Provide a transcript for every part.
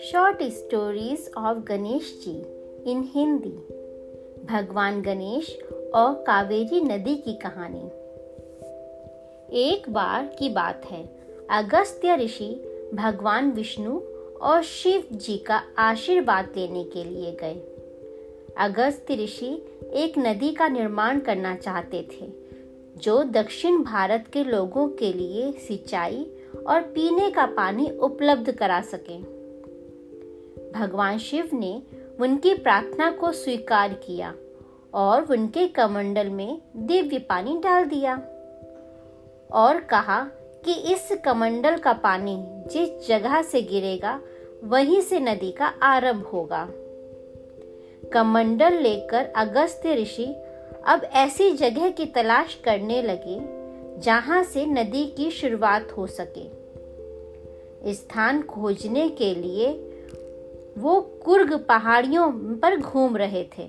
Short stories of Ganesh ji in Hindi भगवान गणेश और कावेरी नदी की कहानी। एक बार की बात है। अगस्त्य ऋषि भगवान विष्णु और शिव जी का आशीर्वाद लेने के लिए गए। अगस्त्य ऋषि एक नदी का निर्माण करना चाहते थे। जो दक्षिण भारत के लोगों के लिए सिंचाई और पीने का पानी उपलब्ध करा सके। भगवान शिव ने उनकी प्रार्थना को स्वीकार किया और उनके कमंडल में दिव्य पानी डाल दिया और कहा कि इस कमंडल का पानी जिस जगह से गिरेगा, वहीं से नदी का आरंभ होगा। कमंडल लेकर अगस्त्य ऋषि अब ऐसी जगह की तलाश करने लगे, जहाँ से नदी की शुरुआत हो सके। स्थान खोजने के लिए वो कुर्ग पहाड़ियों पर घूम रहे थे,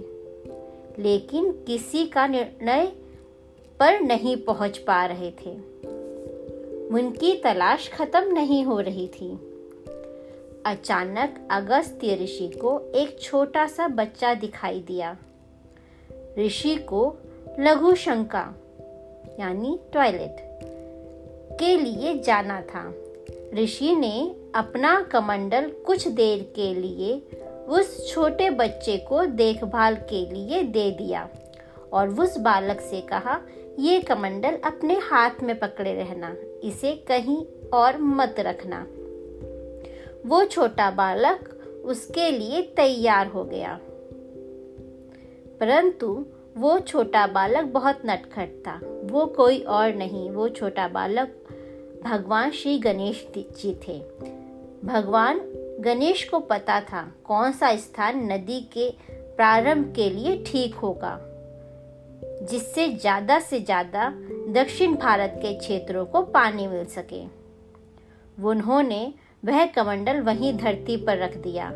लेकिन किसी का निर्णय पर नहीं पहुँच पा रहे थे। उनकी तलाश खत्म नहीं हो रही थी। अचानक अगस्त्य ऋषि को एक छोटा सा बच्चा दिखाई दिया। ऋषि को लघु शंका, यानी टॉयलेट के लिए जाना था। ऋषि ने अपना कमंडल कुछ देर के लिए उस छोटे बच्चे को देखभाल के लिए दे दिया और उस बालक से कहा, ये कमंडल अपने हाथ में पकड़े रहना, इसे कहीं और मत रखना। वो छोटा बालक उसके लिए तैयार हो गया। परंतु वो छोटा बालक बहुत नटखट था। वो कोई और नहीं, वो छोटा बालक भगवान श्री गणेश जी थे। भगवान गणेश को पता था कौन सा स्थान नदी के प्रारंभ के लिए ठीक होगा, जिससे ज़्यादा से ज़्यादा दक्षिण भारत के क्षेत्रों को पानी मिल सके। उन्होंने वह कमंडल वहीं धरती पर रख दिया।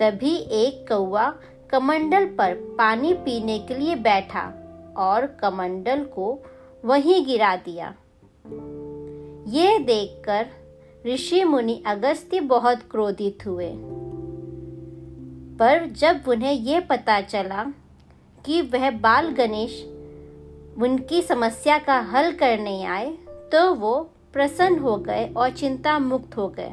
तभी एक कौआ कमंडल पर पानी पीने के लिए बैठा और कमंडल को वहीं गिरा दिया। ये देखकर ऋषि मुनि अगस्त्य बहुत क्रोधित हुए। पर जब उन्हें यह पता चला कि वह बाल गणेश उनकी समस्या का हल करने आए तो वो प्रसन्न हो गए और चिंता मुक्त हो गए।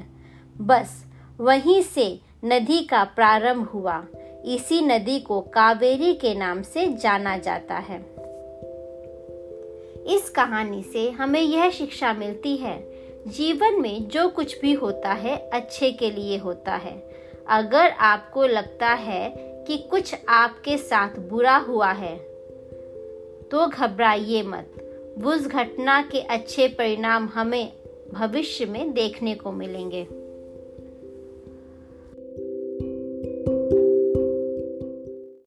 बस वहीं से नदी का प्रारंभ हुआ। इसी नदी को कावेरी के नाम से जाना जाता है। इस कहानी से हमें यह शिक्षा मिलती है, जीवन में जो कुछ भी होता है, अच्छे के लिए होता है। अगर आपको लगता है कि कुछ आपके साथ बुरा हुआ है तो घबराइए मत। उस घटना के अच्छे परिणाम हमें भविष्य में देखने को मिलेंगे।